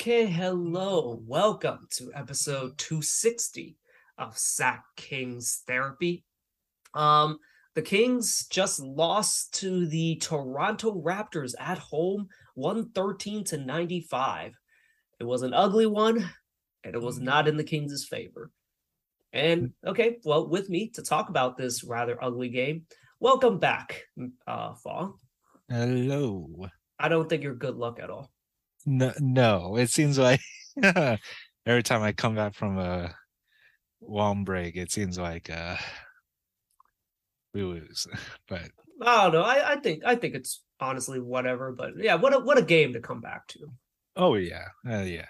Okay, hello. Welcome to episode 260 of Sack Kings Therapy. Um, the Kings just lost to the Toronto Raptors at home, 113 to 95. It was an ugly one, and it was not in the Kings' favor. And okay, well, with me to talk about this rather ugly game, welcome back, uh, Fall. Hello. I don't think you're good luck at all. No, no. It seems like every time I come back from a long break, it seems like uh we lose. But I don't know. I, I think I think it's honestly whatever. But yeah, what a what a game to come back to. oh yeah, uh, yeah.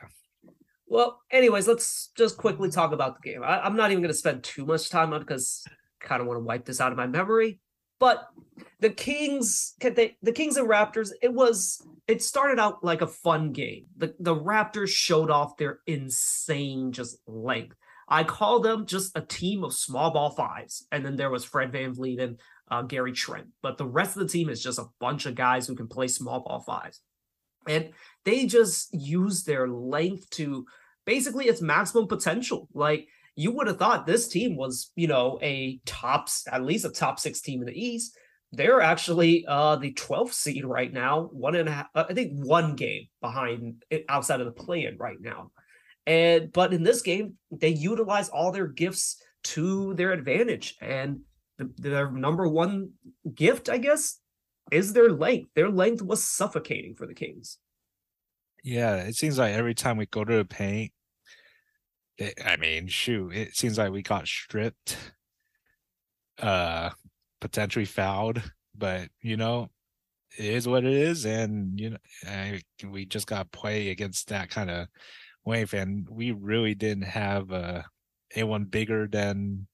Well, anyways, let's just quickly talk about the game. I, I'm not even going to spend too much time on it because kind of want to wipe this out of my memory. But the Kings, they, the Kings and Raptors, it was it started out like a fun game. The the Raptors showed off their insane just length. I call them just a team of small ball fives, and then there was Fred VanVleet and uh, Gary Trent. But the rest of the team is just a bunch of guys who can play small ball fives, and they just use their length to basically its maximum potential. Like you would have thought this team was, you know, a top, at least a top six team in the East. They're actually uh the 12th seed right now, one and a half, uh, I think one game behind outside of the play-in right now. And but in this game, they utilize all their gifts to their advantage. And the, their number one gift, I guess, is their length. Their length was suffocating for the Kings. Yeah, it seems like every time we go to the paint, it, I mean, shoot, it seems like we got stripped, uh, potentially fouled, but you know, it is what it is, and you know, I, we just got play against that kind of wave, and we really didn't have uh, anyone bigger than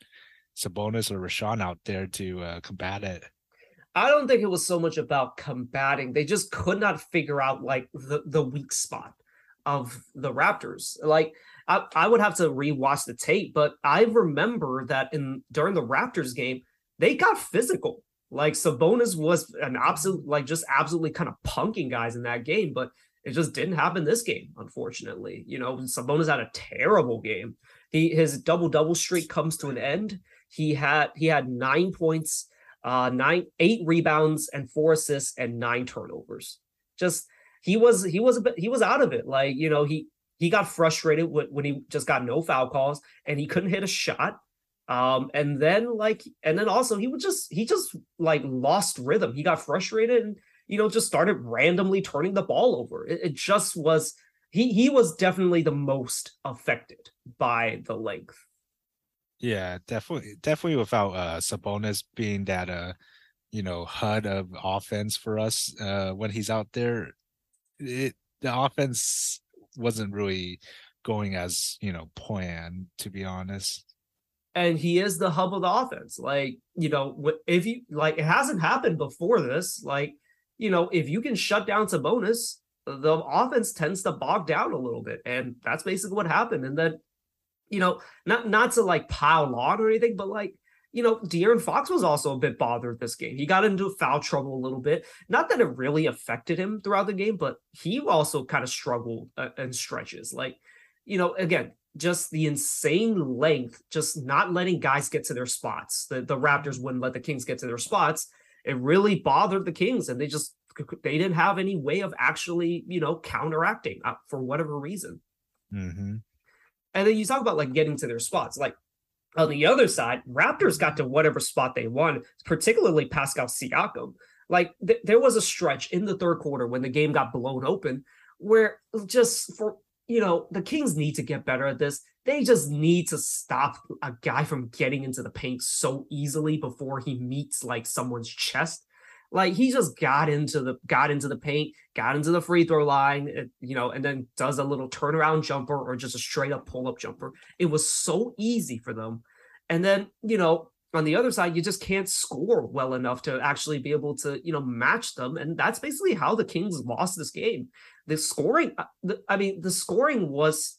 Sabonis or Richaun out there to uh, combat it. I don't think it was so much about combating. They just could not figure out like the, the weak spot of the Raptors. Like I, I would have to rewatch the tape, but I remember that in during the Raptors game, they got physical. Like Sabonis was an absolute, like just absolutely kind of punking guys in that game, but it just didn't happen this game, unfortunately. You know, Sabonis had a terrible game. He his double double streak comes to an end. He had he had nine points, uh, nine eight rebounds and four assists and nine turnovers. Just he was he was a bit he was out of it. Like you know he he got frustrated when, when he just got no foul calls and he couldn't hit a shot. Um, and then like, and then also he would just he just like lost rhythm. He got frustrated and you know just started randomly turning the ball over. It, it just was he he was definitely the most affected by the length. Yeah, definitely, definitely without uh Sabonis being that uh you know HUD of offense for us uh when he's out there, it the offense wasn't really going as you know planned to be honest and he is the hub of the offense like you know if you like it hasn't happened before this like you know if you can shut down Sabonis the offense tends to bog down a little bit and that's basically what happened and then you know not not to like pile on or anything but like you know, De'Aaron Fox was also a bit bothered this game. He got into foul trouble a little bit. Not that it really affected him throughout the game, but he also kind of struggled uh, in stretches. Like, you know, again, just the insane length, just not letting guys get to their spots. The the Raptors wouldn't let the Kings get to their spots. It really bothered the Kings, and they just they didn't have any way of actually, you know, counteracting uh, for whatever reason. Mm-hmm. And then you talk about like getting to their spots, like on the other side, Raptors got to whatever spot they wanted, particularly Pascal Siakam. Like th- there was a stretch in the third quarter when the game got blown open where just for you know the Kings need to get better at this. They just need to stop a guy from getting into the paint so easily before he meets like someone's chest. Like he just got into the got into the paint, got into the free throw line, eh, you know, and then does a little turnaround jumper or just a straight up pull up jumper. It was so easy for them. And then, you know, on the other side, you just can't score well enough to actually be able to, you know, match them. And that's basically how the Kings lost this game. The scoring, uh, I mean, the scoring was,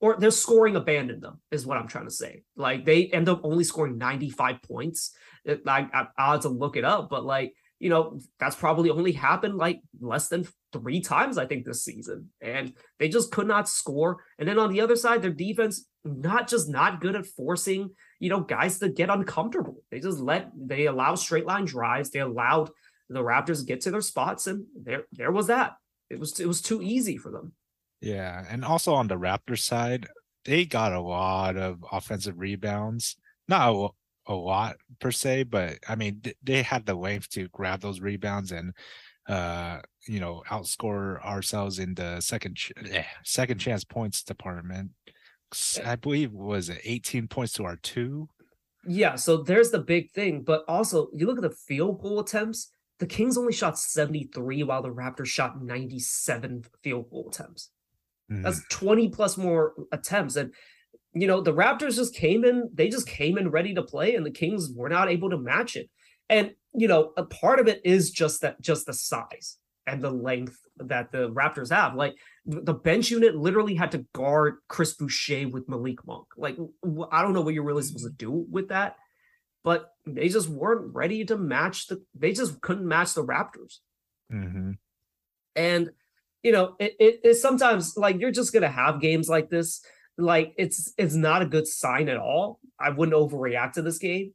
or their scoring abandoned them, is what I'm trying to say. Like they end up only scoring 95 points. I, I, I to look it up, but like, you know, that's probably only happened like less than three times, I think, this season. And they just could not score. And then on the other side, their defense, not just not good at forcing, you know, guys to get uncomfortable. They just let, they allow straight line drives. They allowed the Raptors get to their spots. And there, there was that. It was, it was too easy for them. Yeah. And also on the Raptors side, they got a lot of offensive rebounds. Not a a lot per se, but I mean they had the length to grab those rebounds and uh you know outscore ourselves in the second ch- eh, second chance points department. I believe was it 18 points to our two. Yeah, so there's the big thing, but also you look at the field goal attempts. The Kings only shot 73 while the Raptors shot 97 field goal attempts. Mm-hmm. That's 20 plus more attempts. And you know, the Raptors just came in, they just came in ready to play, and the Kings were not able to match it. And, you know, a part of it is just that, just the size and the length that the Raptors have. Like the bench unit literally had to guard Chris Boucher with Malik Monk. Like, I don't know what you're really supposed to do with that, but they just weren't ready to match the, they just couldn't match the Raptors. Mm-hmm. And, you know, it, it, it's sometimes like you're just to have games like this like it's it's not a good sign at all. I wouldn't overreact to this game,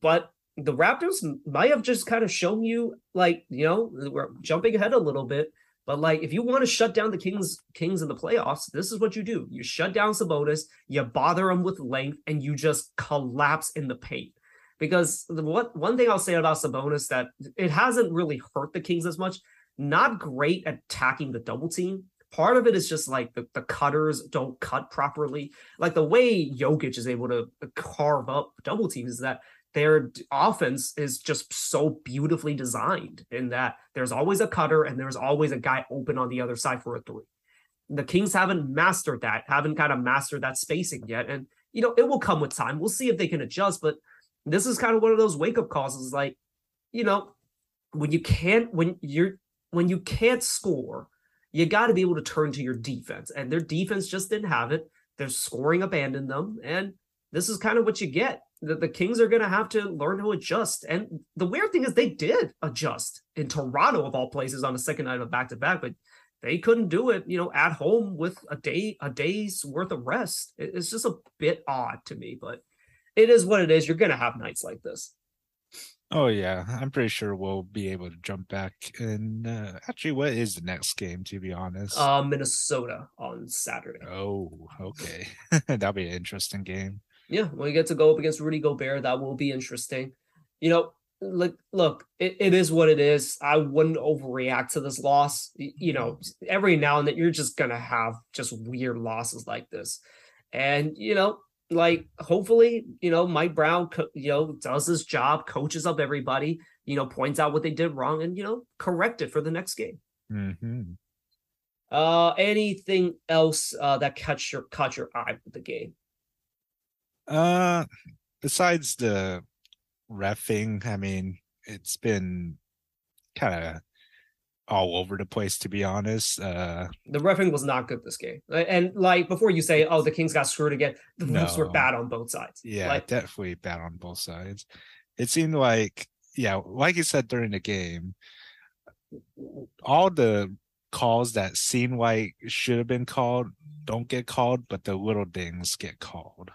but the Raptors might have just kind of shown you, like you know, we're jumping ahead a little bit, but like if you want to shut down the Kings Kings in the playoffs, this is what you do: you shut down Sabonis, you bother them with length, and you just collapse in the paint. Because the what one thing I'll say about Sabonis that it hasn't really hurt the Kings as much. Not great at attacking the double team, Part of it is just like the, the cutters don't cut properly. Like the way Jokic is able to carve up double teams is that their offense is just so beautifully designed in that there's always a cutter and there's always a guy open on the other side for a three. The Kings haven't mastered that, haven't kind of mastered that spacing yet. And, you know, it will come with time. We'll see if they can adjust. But this is kind of one of those wake up calls is like, you know, when you can't, when you're, when you can't score, you got to be able to turn to your defense. And their defense just didn't have it. Their scoring abandoned them. And this is kind of what you get. The, the Kings are going to have to learn to adjust. And the weird thing is, they did adjust in Toronto, of all places, on the second night of a back to back, but they couldn't do it, you know, at home with a day, a day's worth of rest. It's just a bit odd to me, but it is what it is. You're going to have nights like this. Oh yeah, I'm pretty sure we'll be able to jump back. And uh, actually, what is the next game? To be honest, uh, Minnesota on Saturday. Oh, okay, that'll be an interesting game. Yeah, when we get to go up against Rudy Gobert, that will be interesting. You know, like look, it, it is what it is. I wouldn't overreact to this loss. You know, every now and then you're just gonna have just weird losses like this, and you know, like hopefully you know mike brown you know does his job coaches up everybody you know points out what they did wrong and you know correct it for the next game mm-hmm. uh anything else uh that catch your caught your eye with the game uh besides the refing i mean it's been kind of all over the place to be honest. Uh the refing was not good this game. And like before you say, oh, the Kings got screwed again, the no. refs were bad on both sides. Yeah, like, definitely bad on both sides. It seemed like, yeah, like you said during the game, all the calls that seem like should have been called don't get called, but the little things get called.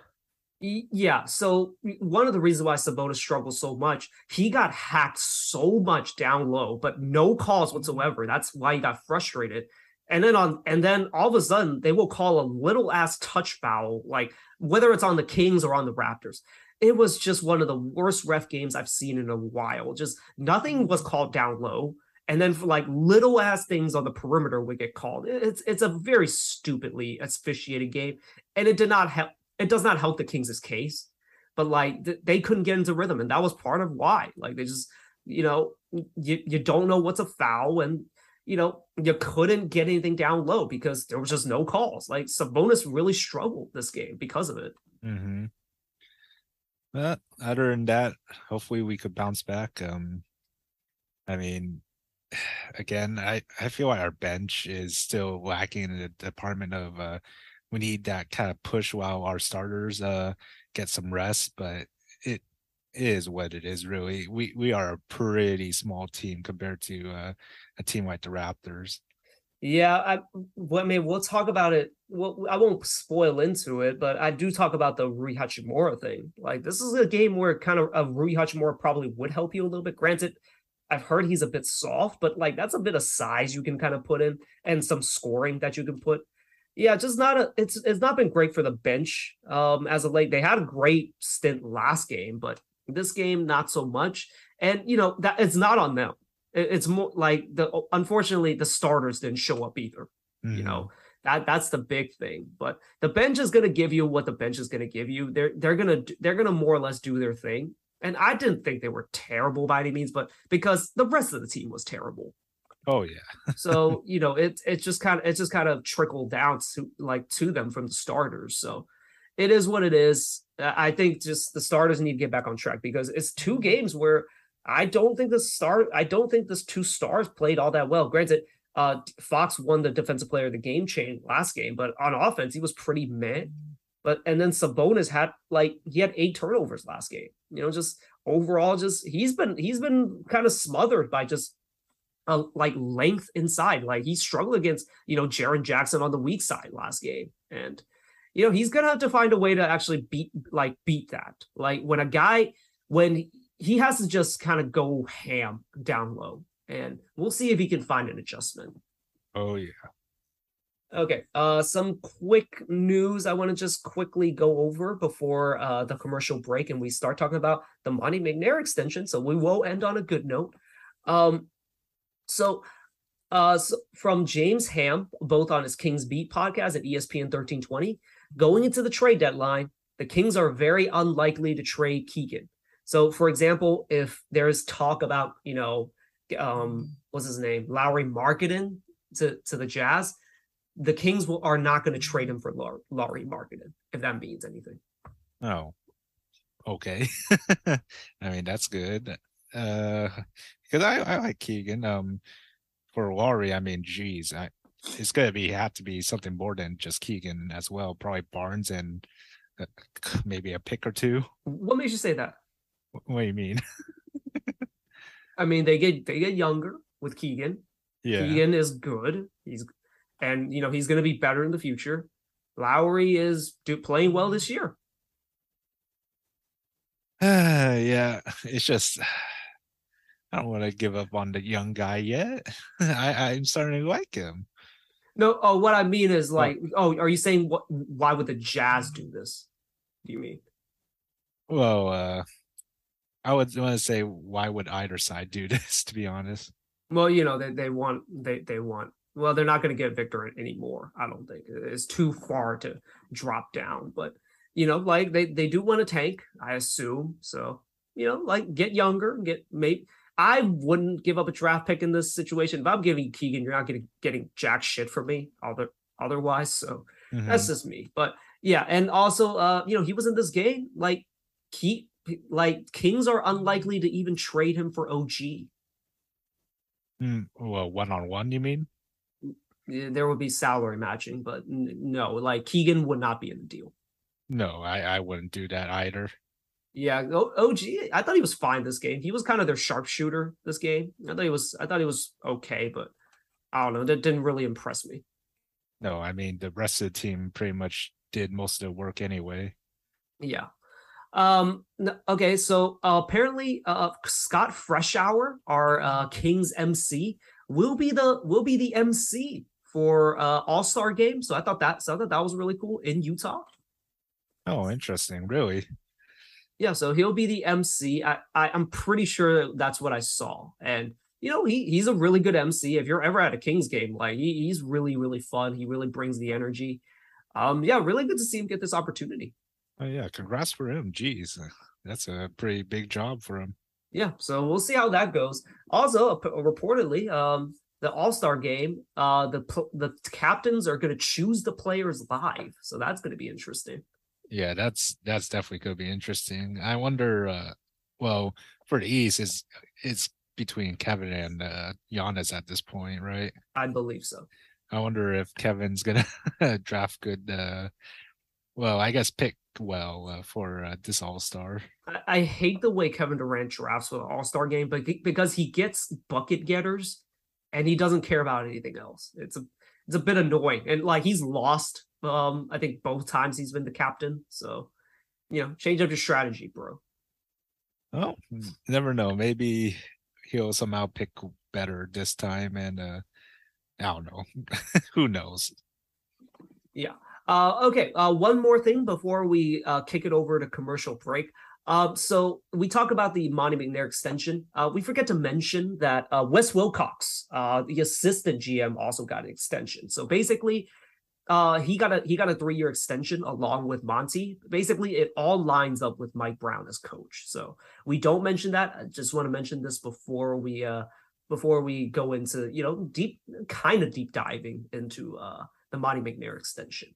Yeah. So one of the reasons why Sabonis struggled so much, he got hacked so much down low, but no calls mm-hmm. whatsoever. That's why he got frustrated. And then on and then all of a sudden they will call a little ass touch foul, like whether it's on the Kings or on the Raptors. It was just one of the worst ref games I've seen in a while. Just nothing was called down low. And then for like little ass things on the perimeter would get called. It's it's a very stupidly officiated game, and it did not help it does not help the Kings' case, but like th- they couldn't get into rhythm, and that was part of why. Like they just, you know, you you don't know what's a foul, and you know you couldn't get anything down low because there was just no calls. Like Sabonis really struggled this game because of it. Mm-hmm. But other than that, hopefully we could bounce back. Um, I mean, again, I I feel like our bench is still lacking in the department of uh we need that kind of push while our starters uh get some rest but it is what it is. Really, we we are a pretty small team compared to uh, a team like the Raptors. Yeah, I, well, I mean, we'll talk about it. Well, I won't spoil into it, but I do talk about the Rui Hachimura thing. Like, this is a game where kind of a Rui Hachimura probably would help you a little bit. Granted, I've heard he's a bit soft, but like that's a bit of size you can kind of put in and some scoring that you can put. Yeah, just not a. It's it's not been great for the bench um as of late. They had a great stint last game, but this game not so much. And you know that it's not on them it's more like the unfortunately the starters didn't show up either. Mm-hmm. You know that that's the big thing. But the bench is going to give you what the bench is going to give you. They're they're gonna they're gonna more or less do their thing. And I didn't think they were terrible by any means, but because the rest of the team was terrible. Oh yeah. so you know it it just kind of it just kind of trickled down to like to them from the starters. So it is what it is. I think just the starters need to get back on track because it's two games where I don't think the star. I don't think this two stars played all that well. Granted, uh, Fox won the defensive player of the game chain last game, but on offense he was pretty meh. But and then Sabonis had like he had eight turnovers last game. You know, just overall, just he's been he's been kind of smothered by just a like length inside. Like he struggled against you know Jaren Jackson on the weak side last game, and you know he's gonna have to find a way to actually beat like beat that. Like when a guy when he has to just kind of go ham down low, and we'll see if he can find an adjustment. Oh yeah. Okay. Uh, some quick news I want to just quickly go over before uh, the commercial break, and we start talking about the Monte McNair extension. So we will end on a good note. Um, so, uh, so from James Ham, both on his Kings Beat podcast at ESPN 1320, going into the trade deadline, the Kings are very unlikely to trade Keegan. So, for example, if there's talk about, you know, um, what's his name, Lauri Markkanen to to the Jazz, the Kings will are not going to trade him for Lauri Markkanen, if that means anything. Oh, okay. I mean that's good. Uh, because I I like Keegan. Um, for Lauri, I mean, geez, I it's gonna be have to be something more than just Keegan as well. Probably Barnes and uh, maybe a pick or two. What makes you say that? What do you mean? I mean, they get they get younger with Keegan. Yeah. Keegan is good. He's and you know he's going to be better in the future. Lauri is do, playing well this year. Uh, yeah, it's just I don't want to give up on the young guy yet. I I'm starting to like him. No, oh, what I mean is like, oh, are you saying what? Why would the Jazz do this? Do you mean? Well, uh, I would want to say, why would either side do this? To be honest. Well, you know, they they want they they want. Well, they're not going to get Victor anymore. I don't think it's too far to drop down. But you know, like they they do want a tank, I assume. So you know, like get younger, get maybe. I wouldn't give up a draft pick in this situation. If I'm giving Keegan, you're not getting getting jack shit from me. Other otherwise, so mm-hmm. that's just me. But yeah, and also, uh, you know, he was in this game. Like, keep like Kings are unlikely to even trade him for OG. Mm, well, one on one, you mean? There would be salary matching, but no, like Keegan would not be in the deal. No, I, I wouldn't do that either. Yeah, OG. I thought he was fine this game. He was kind of their sharpshooter this game. I thought he was. I thought he was okay, but I don't know. That didn't really impress me. No, I mean the rest of the team pretty much did most of the work anyway. Yeah. Um, okay, so uh, apparently uh, Scott Freshour, our uh, Kings MC, will be the will be the MC for uh, All Star Game. So I thought that so I thought that was really cool in Utah. Oh, interesting. Really? Yeah. So he'll be the MC. I, I I'm pretty sure that's what I saw, and you know he he's a really good MC. If you're ever at a Kings game, like he, he's really really fun. He really brings the energy. Um, yeah, really good to see him get this opportunity. Oh yeah, congrats for him. Jeez, that's a pretty big job for him. Yeah, so we'll see how that goes. Also, reportedly, um, the All Star game, uh, the the captains are going to choose the players live, so that's going to be interesting. Yeah, that's that's definitely going to be interesting. I wonder. Uh, well, for the East, is it's between Kevin and uh, Giannis at this point, right? I believe so. I wonder if Kevin's gonna draft good. Uh, well, I guess pick well uh, for uh, this All Star. I, I hate the way Kevin Durant drafts for the All Star game, but because he gets bucket getters and he doesn't care about anything else. It's a it's a bit annoying, and like he's lost. Um, I think both times he's been the captain. So, you know, change up your strategy, bro. Oh, never know. Maybe he'll somehow pick better this time, and uh, I don't know. Who knows? Yeah. Uh, okay. Uh, one more thing before we uh, kick it over to commercial break. Uh, so we talk about the Monte McNair extension. Uh, we forget to mention that uh, Wes Wilcox, uh, the assistant GM, also got an extension. So basically, uh, he got a he got a three year extension along with Monte. Basically, it all lines up with Mike Brown as coach. So we don't mention that. I just want to mention this before we before we go into you know deep kind of deep diving into the Monte McNair extension.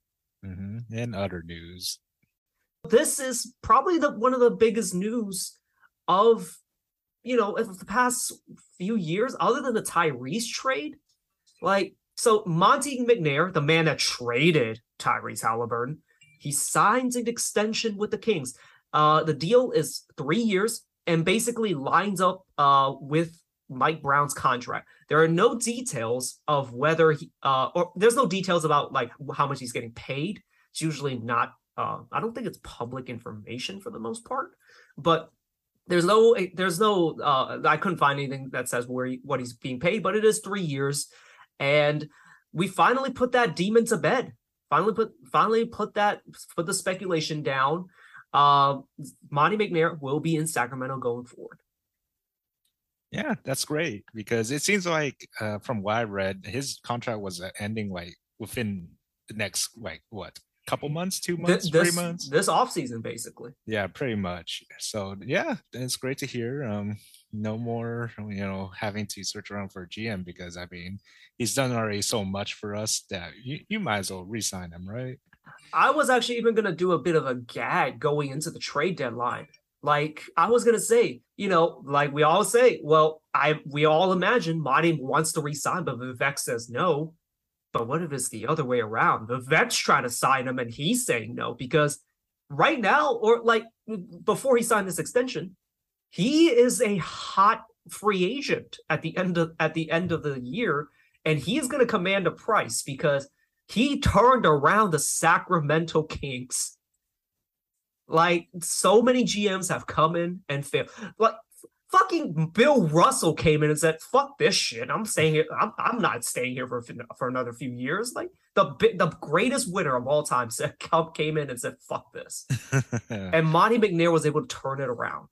Mm-hmm. And other news. This is probably the one of the biggest news of you know of the past few years, other than the Tyrese trade. Like so, Monte McNair, the man that traded Tyrese Halliburton, he signs an extension with the Kings. Uh, the deal is three years and basically lines up uh, with Mike Brown's contract. There are no details of whether he, uh, or there's no details about like how much he's getting paid. It's usually not. Uh, I don't think it's public information for the most part, but there's no there's no uh, I couldn't find anything that says where he, what he's being paid, but it is three years, and we finally put that demon to bed. Finally put finally put that put the speculation down. Uh, Monte McNair will be in Sacramento going forward. Yeah, that's great because it seems like uh, from what I read, his contract was ending like within the next like what couple months, two months, this, three months. This off season, basically. Yeah, pretty much. So yeah, it's great to hear. Um, no more, you know, having to search around for a GM because I mean, he's done already so much for us that you, you might as well resign him, right? I was actually even gonna do a bit of a gag going into the trade deadline like I was gonna say, you know, like we all say, well, I we all imagine Monte wants to resign, but Vivek says no. But what if it's the other way around? The vet's trying to sign him and he's saying no because right now, or like before he signed this extension, he is a hot free agent at the end of at the end of the year, and he is going to command a price because he turned around the Sacramento Kings like so many GMs have come in and failed. Like fucking Bill Russell came in and said, "Fuck this shit. I'm staying here. I'm, I'm not staying here for for another few years." Like the the greatest winner of all time said came in and said, "Fuck this," and Monte McNair was able to turn it around.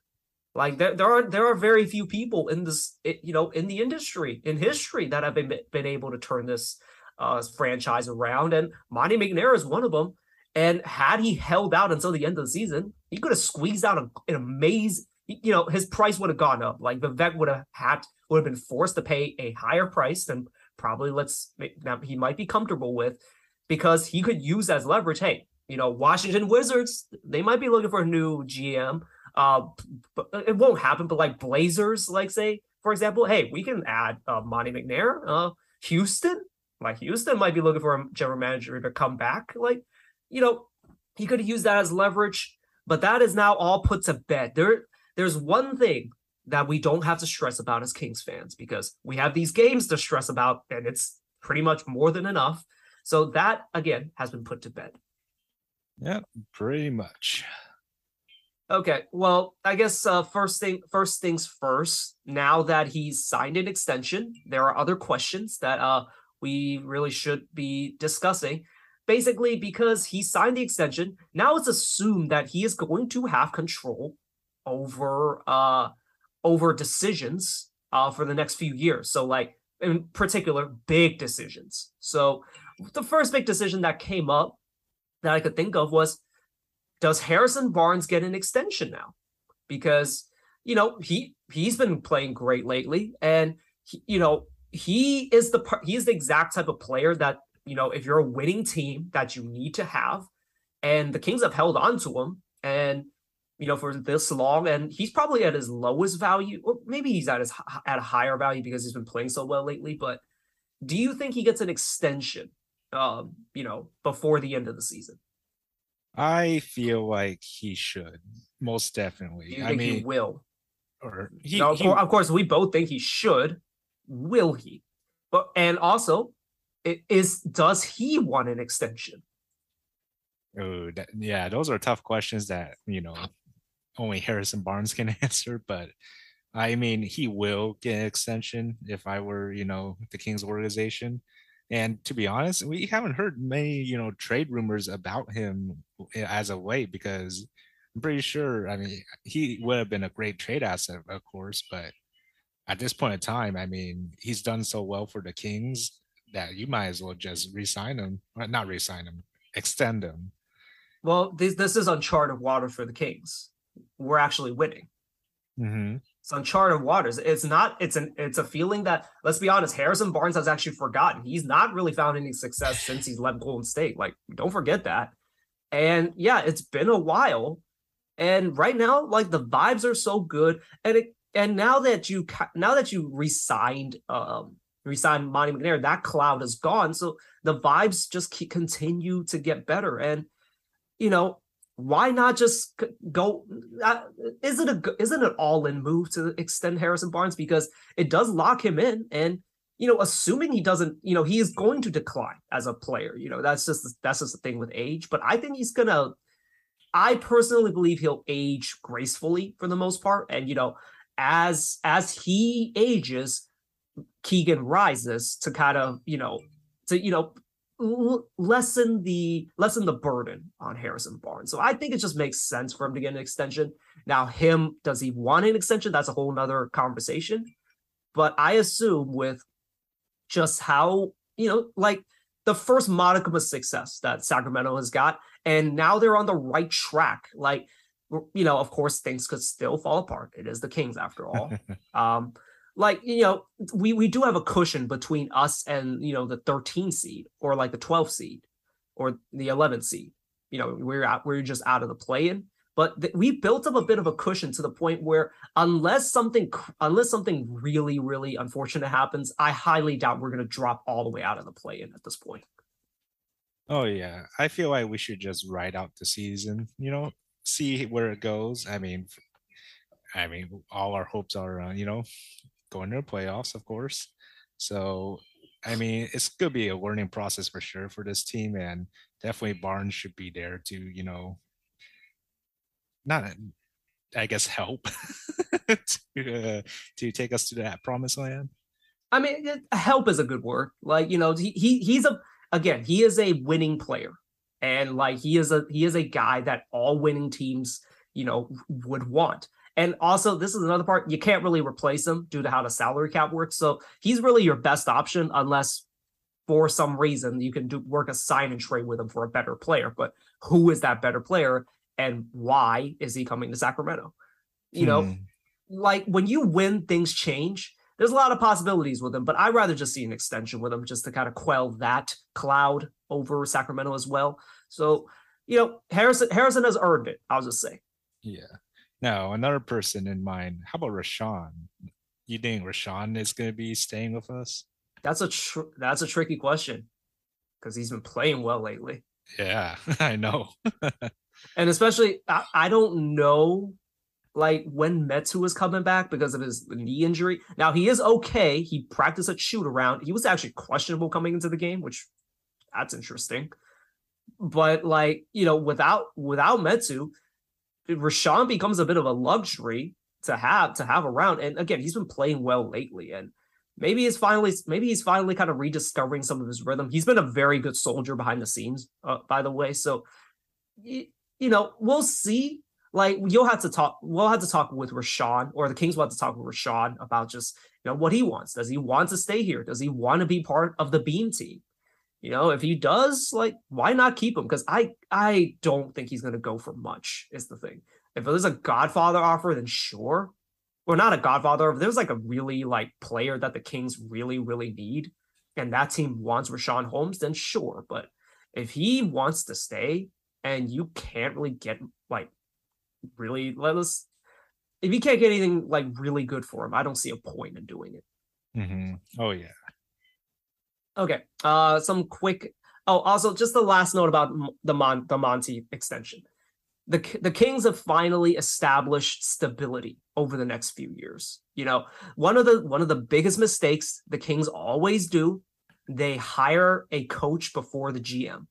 Like there, there are there are very few people in this, you know, in the industry in history that have been been able to turn this uh, franchise around, and Monte McNair is one of them. And had he held out until the end of the season, he could have squeezed out an amazing, you know, his price would have gone up. Like Vivek would have had, would have been forced to pay a higher price than probably let's that he might be comfortable with because he could use as leverage. Hey, you know, Washington Wizards, they might be looking for a new GM. Uh, but it won't happen. But like Blazers, like say, for example, hey, we can add uh, Monte McNair. Uh, Houston, like Houston might be looking for a general manager to come back. Like you know, he could use that as leverage, but that is now all put to bed. There, there's one thing that we don't have to stress about as Kings fans because we have these games to stress about, and it's pretty much more than enough. So that again has been put to bed. Yeah, pretty much. Okay, well, I guess uh, first thing first things first. Now that he's signed an extension, there are other questions that uh, we really should be discussing basically because he signed the extension. Now it's assumed that he is going to have control over uh over decisions uh for the next few years. So like in particular big decisions. So the first big decision that came up that I could think of was does Harrison Barnes get an extension now? Because you know, he he's been playing great lately and he, you know, he is the he's the exact type of player that you know, if you're a winning team that you need to have, and the Kings have held on to him, and you know, for this long, and he's probably at his lowest value, or maybe he's at his at a higher value because he's been playing so well lately. But do you think he gets an extension, um, you know, before the end of the season? I feel like he should most definitely. I think he will? or he, no, of, he- cour- of course, we both think he should. Will he? But and also, it is does he want an extension? oh, that- yeah, those are tough questions that you know only Harrison Barnes can answer. But I mean, he will get an extension if I were, you know, the Kings organization. And to be honest, we haven't heard many, you know, trade rumors about him as of late because I'm pretty sure. I mean, he would have been a great trade asset, of course, but at this point in time, I mean, he's done so well for the Kings that you might as well just resign him, not resign him, extend him. Well, this this is uncharted water for the Kings. We're actually winning. Mm-hmm. It's uncharted waters. It's not. It's an. It's a feeling that. Let's be honest. Harrison Barnes has actually forgotten. He's not really found any success since he's left Golden State. Like, don't forget that. And yeah, it's been a while. And right now, like the vibes are so good. And it. And now that you now that you resigned, um, resigned Monte McNair, that cloud is gone. So the vibes just keep, continue to get better. And you know, why not just go? Uh, is it a isn't it all in move to extend Harrison Barnes because it does lock him in, and you know, assuming he doesn't, you know, he is going to decline as a player. You know, that's just that's just the thing with age. But I think he's gonna. I personally believe he'll age gracefully for the most part, and you know, as as he ages, Keegan rises to kind of you know to you know lessen the lessen the burden on Harrison Barnes. So I think it just makes sense for him to get an extension. Now, him does he want an extension? That's a whole nother conversation. But I assume with just how you know, like the first modicum of success that Sacramento has got, and now they're on the right track. Like you know, of course, things could still fall apart. It is the Kings after all. um, like you know, we we do have a cushion between us and you know the 13 seed or like the 12 seed or the 11th seed. You know, we're out, we're just out of the play-in. But th- we built up a bit of a cushion to the point where unless something unless something really really unfortunate happens, I highly doubt we're going to drop all the way out of the play-in at this point. Oh yeah, I feel like we should just ride out the season. You know, see where it goes. I mean, I mean, all our hopes are, uh, you know, going to the playoffs, of course. So, I mean, it's gonna be a learning process for sure for this team, and definitely Barnes should be there to, you know, not, I guess, help to uh, to take us to that promised land. I mean, help is a good word. Like you know, he, he he's a again he is a winning player, and like he is a he is a guy that all winning teams you know would want. And also, this is another part you can't really replace him due to how the salary cap works. So he's really your best option unless for some reason you can do work a sign and trade with him for a better player. But who is that better player, and why is he coming to Sacramento? You know, Hmm. like when you win, things change. There's a lot of possibilities with him, but I'd rather just see an extension with him just to kind of quell that cloud over Sacramento as well. So, you know, Harrison Harrison has earned it. I'll just say. Yeah. Now, another person in mind. How about Richaun? You think Richaun is going to be staying with us? That's a tr- that's a tricky question because he's been playing well lately, Yeah, I know. and especially I, I don't know like when Metu is coming back because of his knee injury. Now he is okay. He practiced a shoot around. He was actually questionable coming into the game, which that's interesting. But like you know, without without Metu, Richaun becomes a bit of a luxury to have to have around. And again, he's been playing well lately, and maybe he's finally maybe he's finally kind of rediscovering some of his rhythm. He's been a very good soldier behind the scenes, uh, by the way. So y- you know, we'll see. Like you'll have to talk. We'll have to talk with Richaun, or the Kings will have to talk with Richaun about just you know what he wants. Does he want to stay here? Does he want to be part of the Beam team? You know, if he does, like, why not keep him? Because I I don't think he's gonna go for much. Is the thing. If there's a Godfather offer, then sure. Or not a Godfather. If there's like a really like player that the Kings really really need, and that team wants Richaun Holmes, then sure. But if he wants to stay, and you can't really get like really let us if you can't get anything like really good for him, I don't see a point in doing it. Mm-hmm. Oh yeah. Okay. Uh some quick Oh, also, just the last note about the Mon- the Monte extension. The the Kings have finally established stability over the next few years. You know, one of the one of the biggest mistakes the Kings always do, they hire a coach before the GM.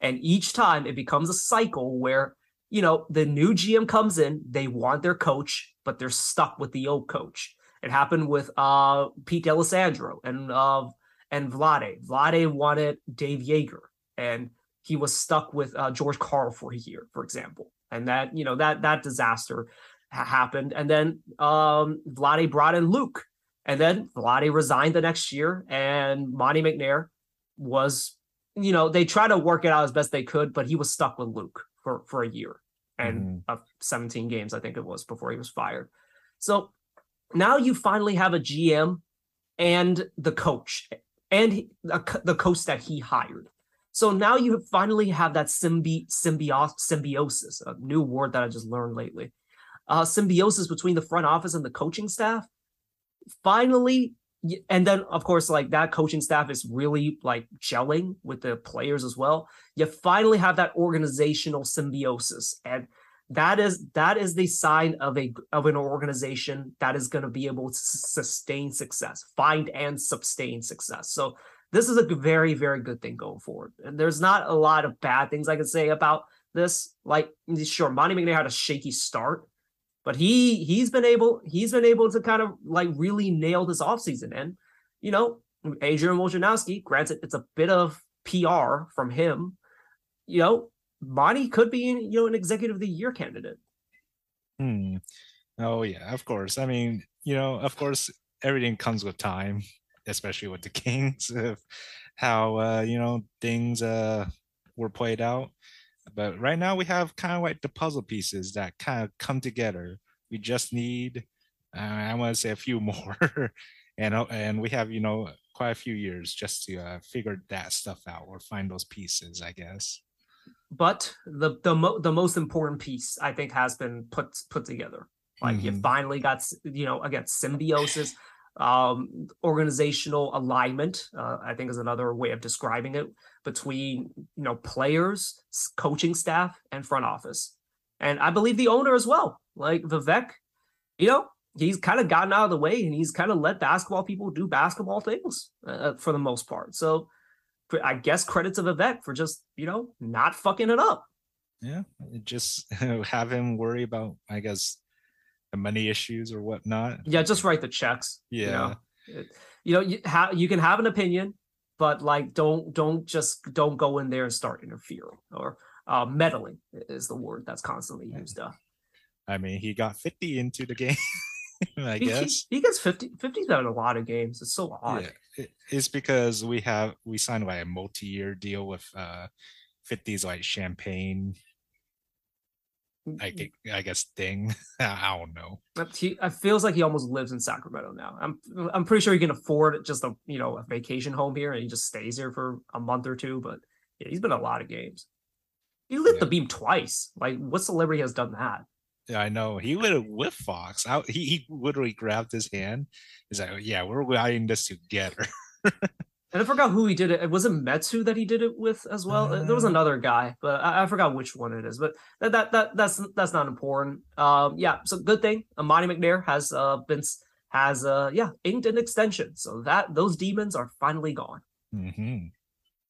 And each time it becomes a cycle where, you know, the new GM comes in, they want their coach, but they're stuck with the old coach. It happened with uh Pete D'Alessandro and uh and Vlade. Vlade wanted Dave Joerger, and he was stuck with uh, George Karl for a year, for example. And that, you know, that that disaster ha- happened. And then um Vlade brought in Luke. And then Vlade resigned the next year, and Monte McNair was, you know, they tried to work it out as best they could, but he was stuck with Luke for for a year and Mhm. uh, 17 games, I think it was, before he was fired. So now you finally have a GM and the coach and he- the the coach that he hired. So now you finally have that symbi- symbios- symbiosis, a new word that I just learned lately. Uh, symbiosis between the front office and the coaching staff. Finally, and then of course, like that coaching staff is really like gelling with the players as well. You finally have that organizational symbiosis, and that is that is the sign of a of an organization that is going to be able to sustain success, find and sustain success. So this is a very very good thing going forward. And there's not a lot of bad things I can say about this. Like sure, Monte McNair had a shaky start, but he he's been able he's been able to kind of like really nail this offseason. And you know, Adrian Wojnarowski, granted, it's a bit of PR from him. You know, Monte could be you know an executive of the year candidate. Hmm. Oh yeah, of course. I mean, you know, of course, everything comes with time, especially with the Kings of how uh, you know things uh were played out. But right now we have kind of like the puzzle pieces that kind of come together. We just need, uh, I want to say, a few more, and uh, and we have you know quite a few years just to uh, figure that stuff out or find those pieces, I guess. But the the mo- the most important piece I think has been put put together. Like you Mhm. finally got you know again symbiosis, um, organizational alignment. Uh, I think is another way of describing it between you know players, coaching staff, and front office, and I believe the owner as well. Like Vivek, you know he's kind of gotten out of the way and he's kind of let basketball people do basketball things uh, for the most part. So I guess credit to Vivek for just you know not fucking it up. yeah just have him worry about i guess the money issues or whatnot Yeah, just write the checks. yeah You know, you know you ha- you can have an opinion, but like don't don't just don't go in there and start interfering or uh, meddling is the word that's constantly used. Uh, i mean he got 50 into the game i he, he- guess he, gets 50 50's been in a lot of games. It's so odd. yeah it's because we have we signed like a multi-year deal with uh 50s like champagne i Mm, think i guess thing i don't know But He it feels like he almost lives in Sacramento now. I'm I'm pretty sure he can afford just a you know a vacation home here and he just stays here for a month or two. But yeah, he's been a lot of games. He lit the beam twice. Like what celebrity has done that? Yeah i know he would have with fox I, he, he literally grabbed his hand he's like yeah we're riding this together And I forgot who he did it. It Was it Metu that he did it with as well? Uh, there was Uh. another guy, but I, I forgot which one it is. But that, that that that's that's not important. Um, yeah. So good thing Amani McNair has uh been has uh yeah inked an extension, so that those demons are finally gone. hmm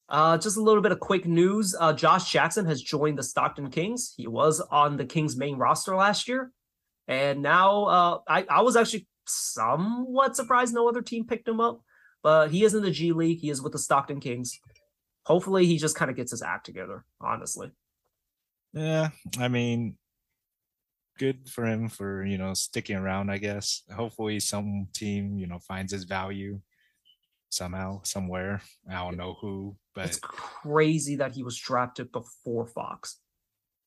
Uh, just a little bit of quick news. Uh, Josh Jackson has joined the Stockton Kings. He was on the Kings main roster last year, and now uh, I I was actually somewhat surprised no other team picked him up, but he is in the G League. He is with the Stockton Kings. Hopefully, he just kind of gets his act together. Honestly, Yeah, I mean, good for him for you know sticking around. I guess. Hopefully, some team you know finds his value somehow, somewhere. I don't know who, but it's crazy that he was drafted before Fox.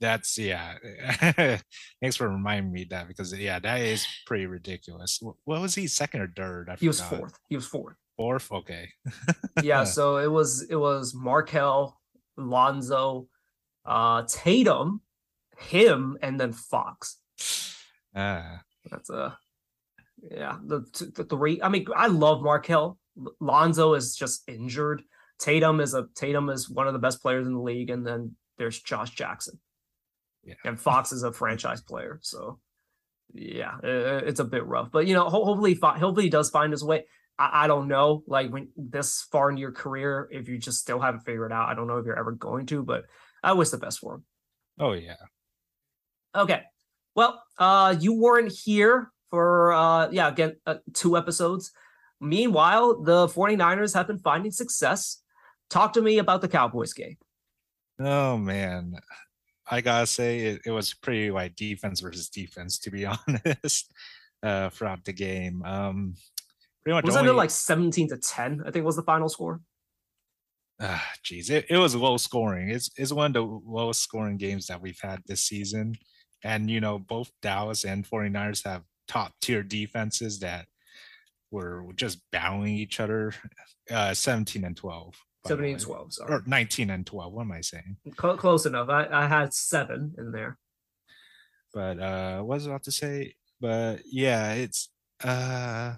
that's yeah. Thanks for reminding me that because yeah, that is pretty ridiculous. What was he second or third? I He was fourth. He was fourth. Fourth. Okay. yeah so it was it was Markelle lonzo uh tatum him and then fox Ah, that's a yeah the, the three i mean i love Markelle lonzo is just injured Tatum is a Tatum is one of the best players in the league, and then there's Josh Jackson. Yeah. And Fox is a franchise player, so yeah, it's a bit rough. But you know, ho- hopefully, hopefully he does find his way. I, I don't know, like when this far in your career, if you just still haven't figured it out, I don't know if you're ever going to, but I wish the best for him. Oh yeah. Okay. Well, uh, you weren't here for uh, yeah, again, uh, two episodes. Meanwhile, the 49ers have been finding success. Talk to me about the Cowboys game. Oh man. I gotta say it, it was pretty like defense versus defense, to be honest, uh, throughout the game. Um pretty much Wasn't only, it like 17 to 10? I think was the final score. ah, geez, it, it was low scoring. It's it's one of the lowest scoring games that we've had this season. And you know, both Dallas and 49ers have top tier defenses that were just battling each other. Uh 17 and 12. 17 and 12. Sorry. Or 19 and 12. What am I saying? Cl- close enough. I, I had seven in there. but uh was about to say but yeah it's uh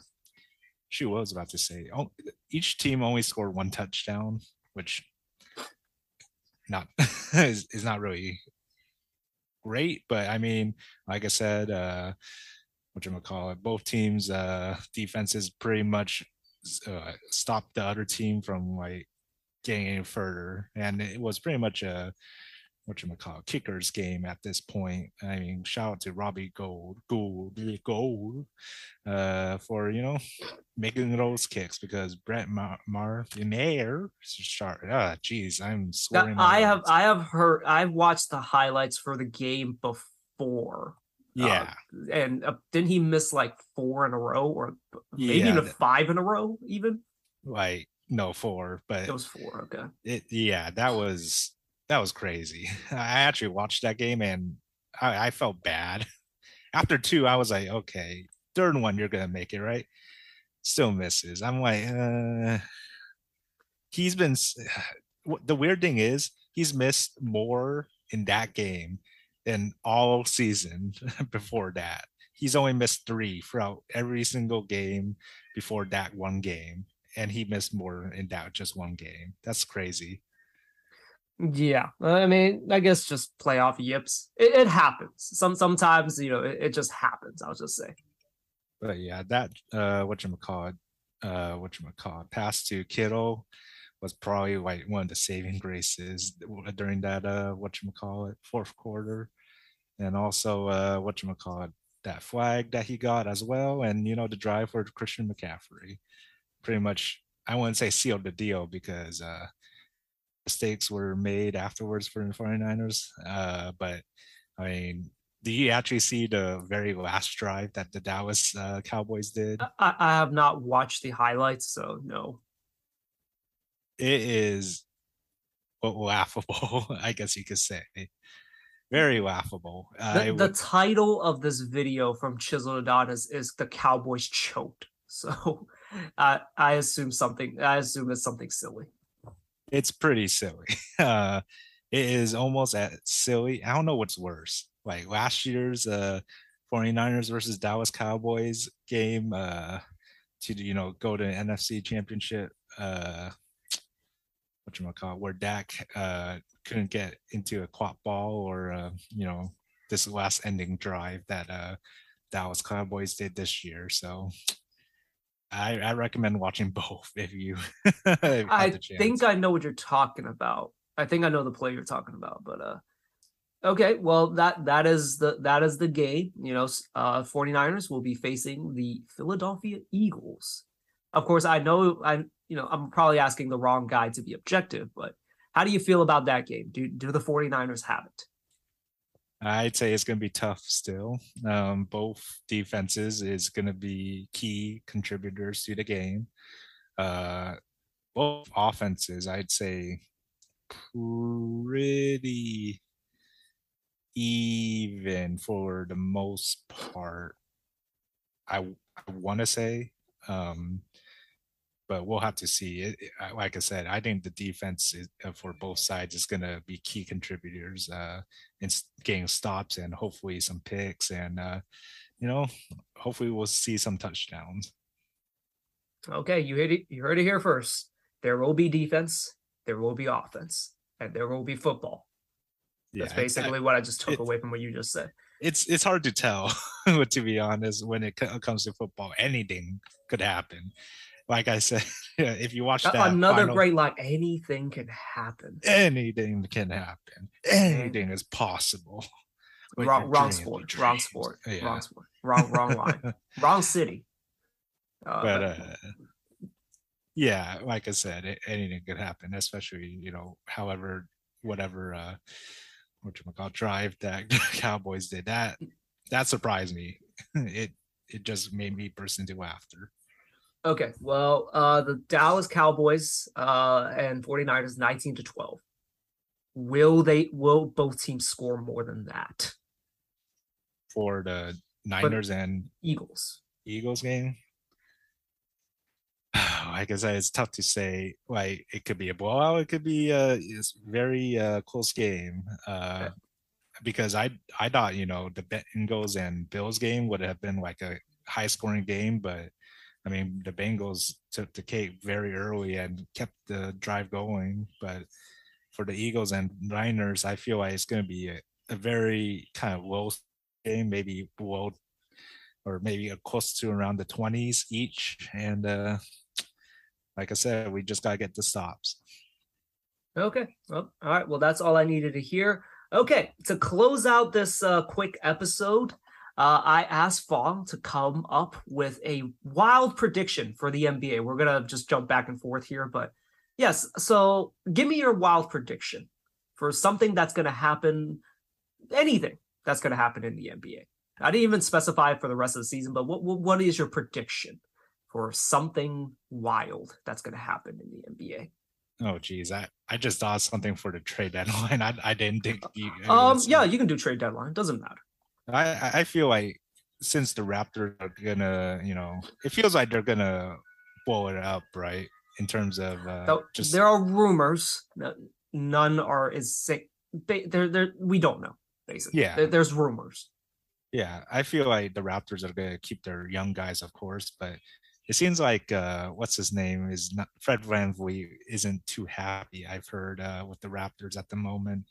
what was about to say oh, each team only scored one touchdown which not is, is not really great but i mean like i said uh what you call it both teams uh defenses pretty much uh, stopped the other team from like getting any further and it was pretty much a what you call it, kickers game at this point. I mean, shout out to Robbie Gould, Gould, Gould, uh, for you know making those kicks because Brett Mar- Martinaire start. Ah, geez, I'm swearing. I have words. I have heard I've watched the highlights for the game before. Yeah, And uh, didn't he miss like four in a row or maybe Yeah, even that- five in a row even? like no four, but It was four, okay. it yeah that was that was crazy. I actually watched that game and i, I felt bad. After two i was like okay third one you're gonna make it right? Still misses. I'm like uh he's been the weird thing is he's missed more in that game than all season before that he's only missed three throughout every single game before that one game and he missed more in that just one game that's crazy Yeah, I mean, I guess just playoff yips. It, it happens. Some sometimes you know it, it just happens. I'll just say. But yeah, that uh what you call it, uh what you call it, pass to Kittle was probably like one of the saving graces during that uh what you call it fourth quarter, and also uh what you call it that flag that he got as well, and you know the drive for Christian McCaffrey, pretty much I wouldn't say sealed the deal because uh mistakes were made afterwards for the 49ers, uh but I mean do you actually see the very last drive that the Dallas uh, Cowboys did? I, I have not watched the highlights, so no. It is laughable, I guess you could say. Very laughable. The, the title of this video from Chisel Adonis is "The Cowboys Choked," so I I assume something. I assume it's something silly. it's pretty silly. Uh, it is almost at silly. I don't know what's worse. Like last year's uh, 49ers versus Dallas Cowboys game uh, to you know go to NFC Championship. Uh, what you call it, where Dak uh, couldn't get into a quad ball or uh, you know this last ending drive that uh, Dallas Cowboys did this year. So I, I recommend watching both if you. if I think I know what you're talking about. I think I know the play you're talking about, but uh okay, well that that is the that is the game. You know, uh 49ers will be facing the Philadelphia Eagles. Of course, I know I you know, I'm probably asking the wrong guy to be objective, but how do you feel about that game? Do do the 49ers have it? I'd say it's going to be tough still. Um, both defenses is going to be key contributors to the game. Uh, both offenses, I'd say, pretty even for the most part. I, I want to say, um, but we'll have to see. It, it- like I said, I think the defense is, uh, for both sides is going to be key contributors. Uh, in getting stops and hopefully some picks and uh you know hopefully we'll see some touchdowns Okay, you heard it you heard it here first. there will be defense, there will be offense, and there will be football. Yeah, That's I- I- basically what I just took it- away from what you just said. it's it's hard to tell to be honest when it comes to football anything could happen like i said if you watch that Another final- great line. Anything can happen. anything can happen anything is possible Wrong, wrong sport. Wrong sport. yeah Wrong sport. Wrong, wrong line. wrong city. Uh, but uh yeah like i said a- anything could happen especially you know however whatever uh what you call drive that cowboys did that that surprised me it it just made me burst into laughter Okay, well, uh, the Dallas Cowboys uh, and 49ers 19 to 12. Will they will both teams score more than that? for the Niners and Eagles. Eagles game. Like I said, it's tough to say. Like it could be a blowout. It could be a it's very uh, close game. Uh, because I I thought you know the Bengals and Bills game would have been like a high scoring game, but I mean the Bengals took the cake very early and kept the drive going. But for the Eagles and Niners, I feel like it's going to be a, a very kind of low game, maybe below or maybe a close to around the 20s each. And uh, like I said, we just got to get the stops. Okay. Well, all right. Well, that's all I needed to hear. Okay. To close out this uh, quick episode, uh, I asked Fong to come up with a wild prediction for the NBA. We're going to just jump back and forth here. But yes. So give me your wild prediction for something that's going to happen, anything that's going to happen in the NBA. I didn't even specify for the rest of the season, but what, what, is your prediction for something wild that's going to happen in the NBA? Oh, geez. I, I just thought something for the trade deadline. I, I didn't think. You, Um, yeah, you can do trade deadline. Doesn't matter. I, I- feel like since the Raptors are gonna, you know, it feels like they're gonna blow it up, right? In terms of uh, So just there are rumors. None are is sick. they they're they're we don't know basically. Yeah. There- there's rumors. Yeah, I feel like the Raptors are gonna keep their young guys, of course, but it seems like uh what's his name is not Fred VanVleet isn't too happy. I've heard uh with the Raptors at the moment.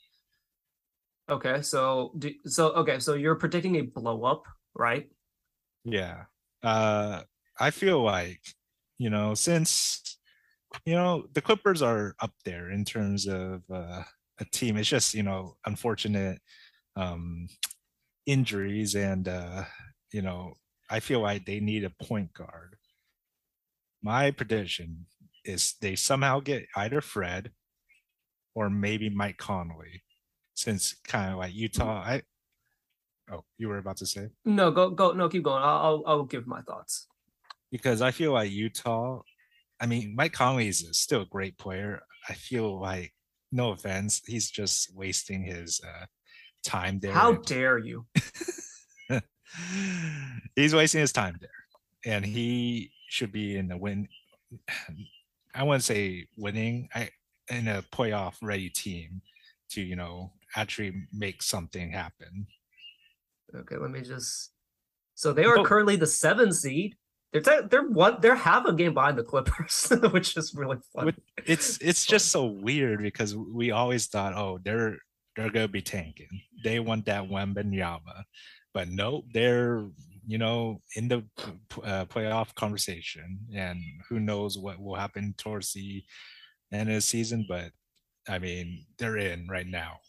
Okay, so do, so okay, so you're predicting a blow up, right? Yeah. Uh I feel like, you know, since you know, the Clippers are up there in terms of uh a team. It's just, you know, unfortunate um injuries and uh, you know, I feel like they need a point guard. My prediction is they somehow get either Fred or maybe Mike Conley, since kind of like Utah. I oh, you were about to say No, go go no, keep going. I'll I'll, I'll give my thoughts. because I feel like Utah. I mean, Mike Conley is still a great player. I feel like, no offense, he's just wasting his uh, time there. How dare you? he's wasting his time there, and he should be in the win. I wouldn't say winning. I in a playoff ready team to you know actually make something happen. Okay, let me just. So they are Oh. currently the seven seed. They're te- they're one. They're half a game behind the Clippers, which is really fun. It's it's just so weird because we always thought, oh, they're they're gonna be tanking. They want that Wembanyama, but nope, they're you know in the uh, playoff conversation, and who knows what will happen towards the end of the season. But I mean, they're in right now.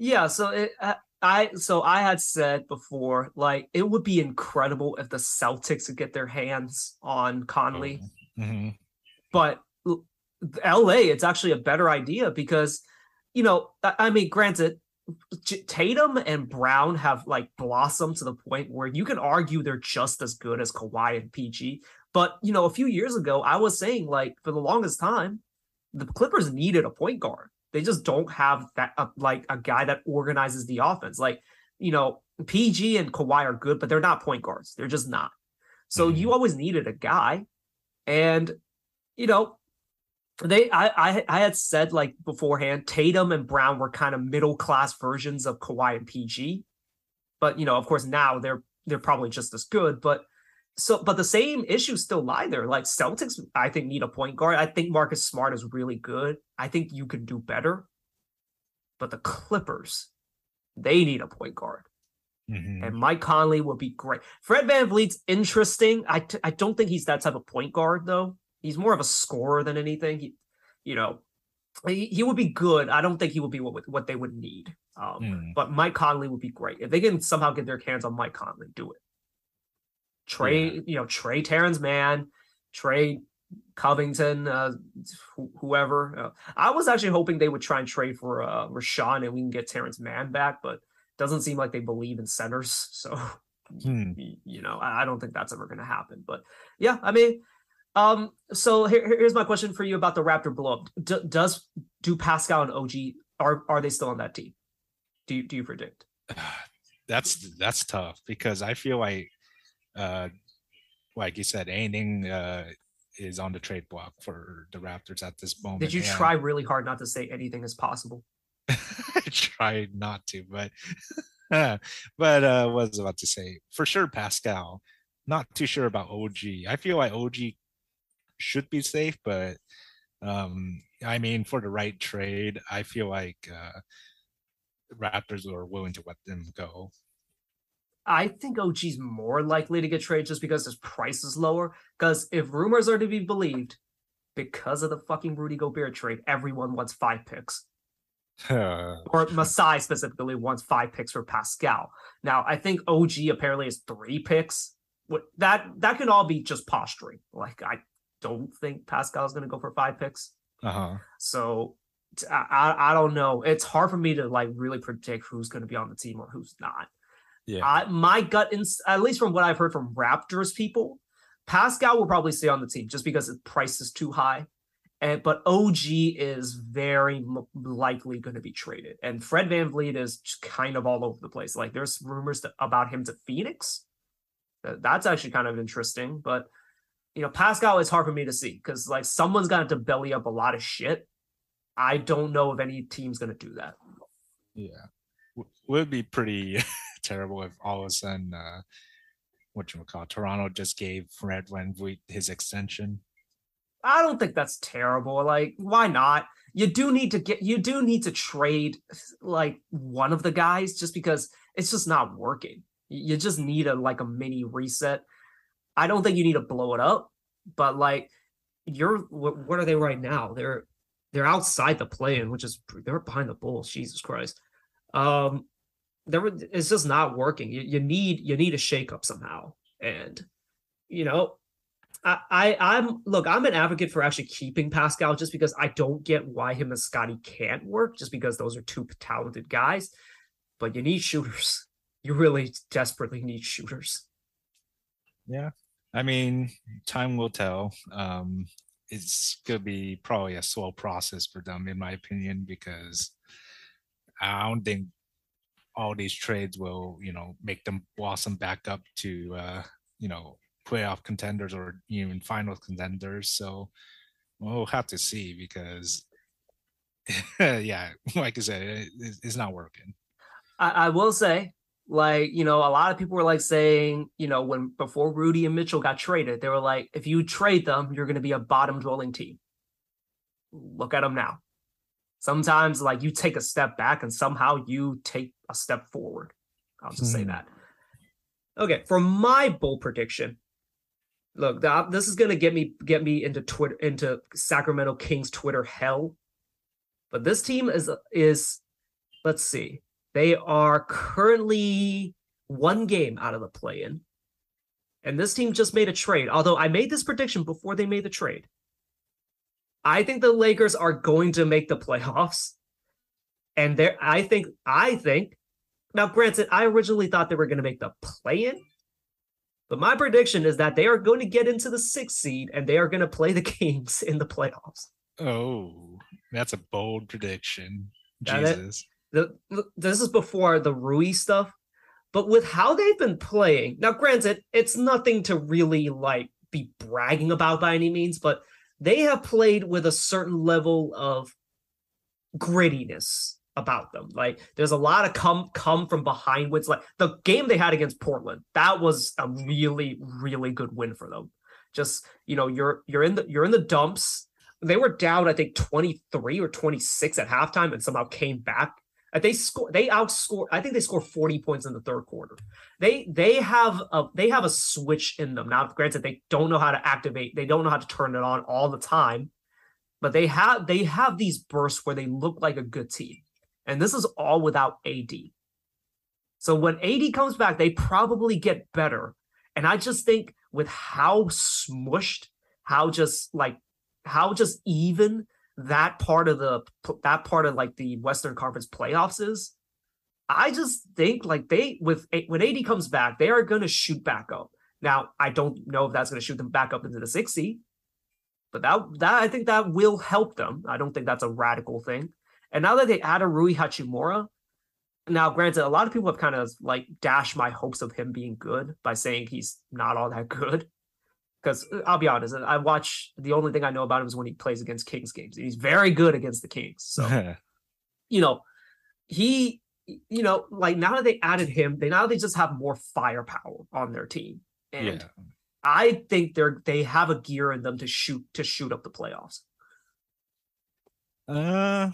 Yeah, so it, I, I so I had said before, like it would be incredible if the Celtics could get their hands on Conley, Mhm. but LA, it's actually a better idea because, you know, I, I mean, granted, Tatum and Brown have like blossomed to the point where you can argue they're just as good as Kawhi and PG. But you know, a few years ago, I was saying like for the longest time, the Clippers needed a point guard. They just don't have that uh, like a guy that organizes the offense. Like you know, PG and Kawhi are good, but they're not point guards. They're just not. So you always needed a guy, and you know, they I, I I had said like beforehand, Tatum and Brown were kind of middle class versions of Kawhi and PG, but you know, of course, now they're they're probably just as good. But so but the same issues still lie there. Like Celtics, I think need a point guard. I think Marcus Smart is really good. I think you could do better. But the Clippers, they need a point guard. Mhm. And Mike Conley would be great. Fred VanVleet's interesting. I, t- I don't think he's that type of point guard though. He's more of a scorer than anything. He, you know, he, he would be good. I don't think he would be what what they would need. Um, Mm. But Mike Conley would be great if they can somehow get their hands on Mike Conley. Do it. Trey, you know, Trey Terance Mann, Trey Covington, uh, wh- whoever. Uh, I was actually hoping they would try and trade for uh, Richaun and we can get Terance Mann back, but doesn't seem like they believe in centers. So, Hmm. you know, I I don't think that's ever going to happen. But yeah, I mean, um, so here, here- here's my question for you about the Raptor blow up. D- does do Pascal and OG are are they still on that team? Do you do you predict? that's that's tough because I feel like uh like you said, anything uh is on the trade block for the Raptors at this moment. Did you and try really hard not to say anything is possible? I tried not to, but but uh what was about to say? For sure Pascal. Not too sure about OG. I feel like OG should be safe, but um I mean for the right trade, I feel like uh Raptors are willing to let them go. I think OG's more likely to get traded just because his price is lower. Because if rumors are to be believed, because of the fucking Rudy Gobert trade, everyone wants five picks. or Masai specifically wants five picks for Pascal. Now, I think OG apparently has three picks. What that that can all be just posturing. Like I don't think Pascal's going to go for five picks. uh-huh. So I I don't know. It's hard for me to like really predict who's going to be on the team or who's not. Yeah. I, my gut, ins- at least from what I've heard from Raptors people, Pascal will probably stay on the team just because his price is too high. And but OG is very m- likely going to be traded, and Fred VanVleet is kind of all over the place. Like there's rumors to, about him to Phoenix. That's actually kind of interesting, but you know Pascal is hard for me to see because like someone's got to belly up a lot of shit. I don't know if any team's going to do that. Yeah. W- Would be pretty terrible if all of a sudden uh what you call Toronto just gave Fred VanVleet his extension. I don't think that's terrible. Like, why not? You do need to get you do need to trade like one of the guys just because it's just not working. You just need a like a mini reset. I don't think you need to blow it up, but like you're what, what are they right now? They're they're outside the play-in, which is they're behind the Bulls. Jesus Christ. Um there it's just not working. You, you need you need a shake up somehow. And you know, I, I I'm look, I'm an advocate for actually keeping Pascal just because I don't get why him and Scotty can't work, just because those are two talented guys. But you need shooters. You really desperately need shooters. Yeah. I mean, time will tell. Um it's gonna be probably a slow process for them, in my opinion, because I don't think all these trades will, you know, make them blossom back up to uh, you know, playoff contenders or even final contenders. So we'll have to see because yeah, like I said, it, it's- not working. I, I will say, like, you know, a lot of people were like saying, you know, when before Rudy and Mitchell got traded, they were like, if you trade them, you're going to be a bottom dwelling team. Look at them now. Sometimes, like, you take a step back and somehow you take a step forward. I'll just say Hmm. that. Okay, for my bull prediction, look, th- this is gonna get me get me into Twitter into Sacramento Kings Twitter hell. But this team is is let's see. They are currently one game out of the play-in. And this team just made a trade. Although I made this prediction before they made the trade. I think the Lakers are going to make the playoffs. And there I think I think now granted, I originally thought they were going to make the play-in. But my prediction is that they are going to get into the sixth seed and they are going to play the Kings in the playoffs. Oh, that's a bold prediction. Got? Jesus. the this is before the Rui stuff, but with how they've been playing now, granted, it's nothing to really like be bragging about by any means, but they have played with a certain level of grittiness about them. Like there's a lot of come come from behind wins. Like the game they had against Portland, that was a really really good win for them. Just you know, you're you're in the you're in the dumps. They were down, I think, 23 or 26 at halftime, and somehow came back. They score. They outscore I think they score 40 points in the third quarter. They they have a they have a switch in them now. Granted, they don't know how to activate. They don't know how to turn it on all the time, but they have they have these bursts where they look like a good team. And this is all without AD. So when AD comes back, they probably get better. And I just think with how smushed, how just like how just even that part of the that part of like the Western Conference playoffs is, I just think like they with when AD comes back, they are going to shoot back up. Now I don't know if that's going to shoot them back up into the six seed, but that that I think that will help them. I don't think that's a radical thing. And now that they add a Rui Hachimura, now granted, a lot of people have kind of like dashed my hopes of him being good by saying he's not all that good. Because uh, I'll be honest, I watch the only thing I know about him is when he plays against Kings games. and He's very good against the Kings. So, you know, he, you know, like now that they added him, they now they just have more firepower on their team. And yeah. I think they're they have a gear in them to shoot to shoot up the playoffs. Uh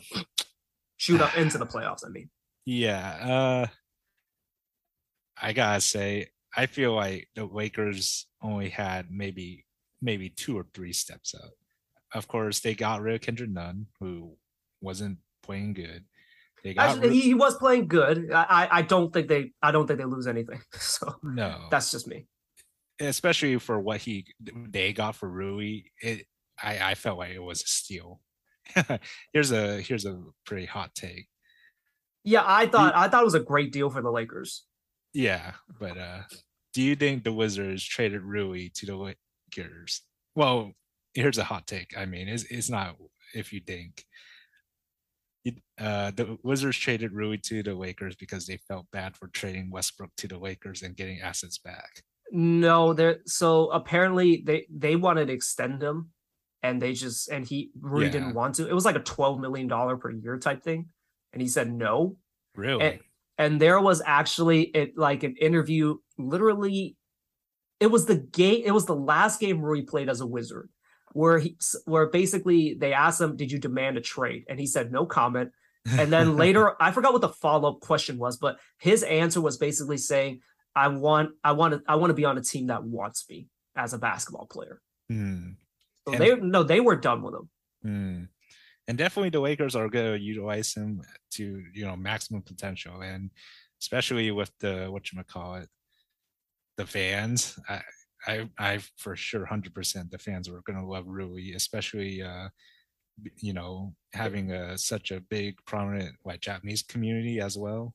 shoot up into the playoffs, I mean. Yeah. Uh I gotta say, I feel like the Lakers only had maybe maybe two or three steps up. Of course, they got rid of Kendrick Nunn, who wasn't playing good. They got Actually, he was playing good. I I don't think they I don't think they lose anything. So no, that's just me. Especially for what he they got for Rui, it I I felt like it was a steal. here's a here's a pretty hot take. Yeah, I thought I thought it was a great deal for the Lakers. Yeah, but uh do you think the Wizards traded Rui to the Lakers? Well, here's a hot take. I mean, it's it's not if you think. Uh, the Wizards traded Rui to the Lakers because they felt bad for trading Westbrook to the Lakers and getting assets back. No, there. So apparently they they wanted to extend him and they just and he really yeah. didn't want to. It was like a twelve million dollar per year type thing, and he said no. Really? And, and there was actually it like an interview. Literally, it was the game. It was the last game where he played as a wizard, where he where basically they asked him, "Did you demand a trade?" And he said no comment. And then later, I forgot what the follow up question was, but his answer was basically saying, "I want, I want to, I want to be on a team that wants me as a basketball player." Hmm. So they no, they were done with him. Hmm. And definitely the Lakers are going to utilize him to you know maximum potential, and especially with the what you call it, the fans. I I I for sure hundred percent the fans are going to love Rui, especially uh you know having a such a big prominent like Japanese community as well.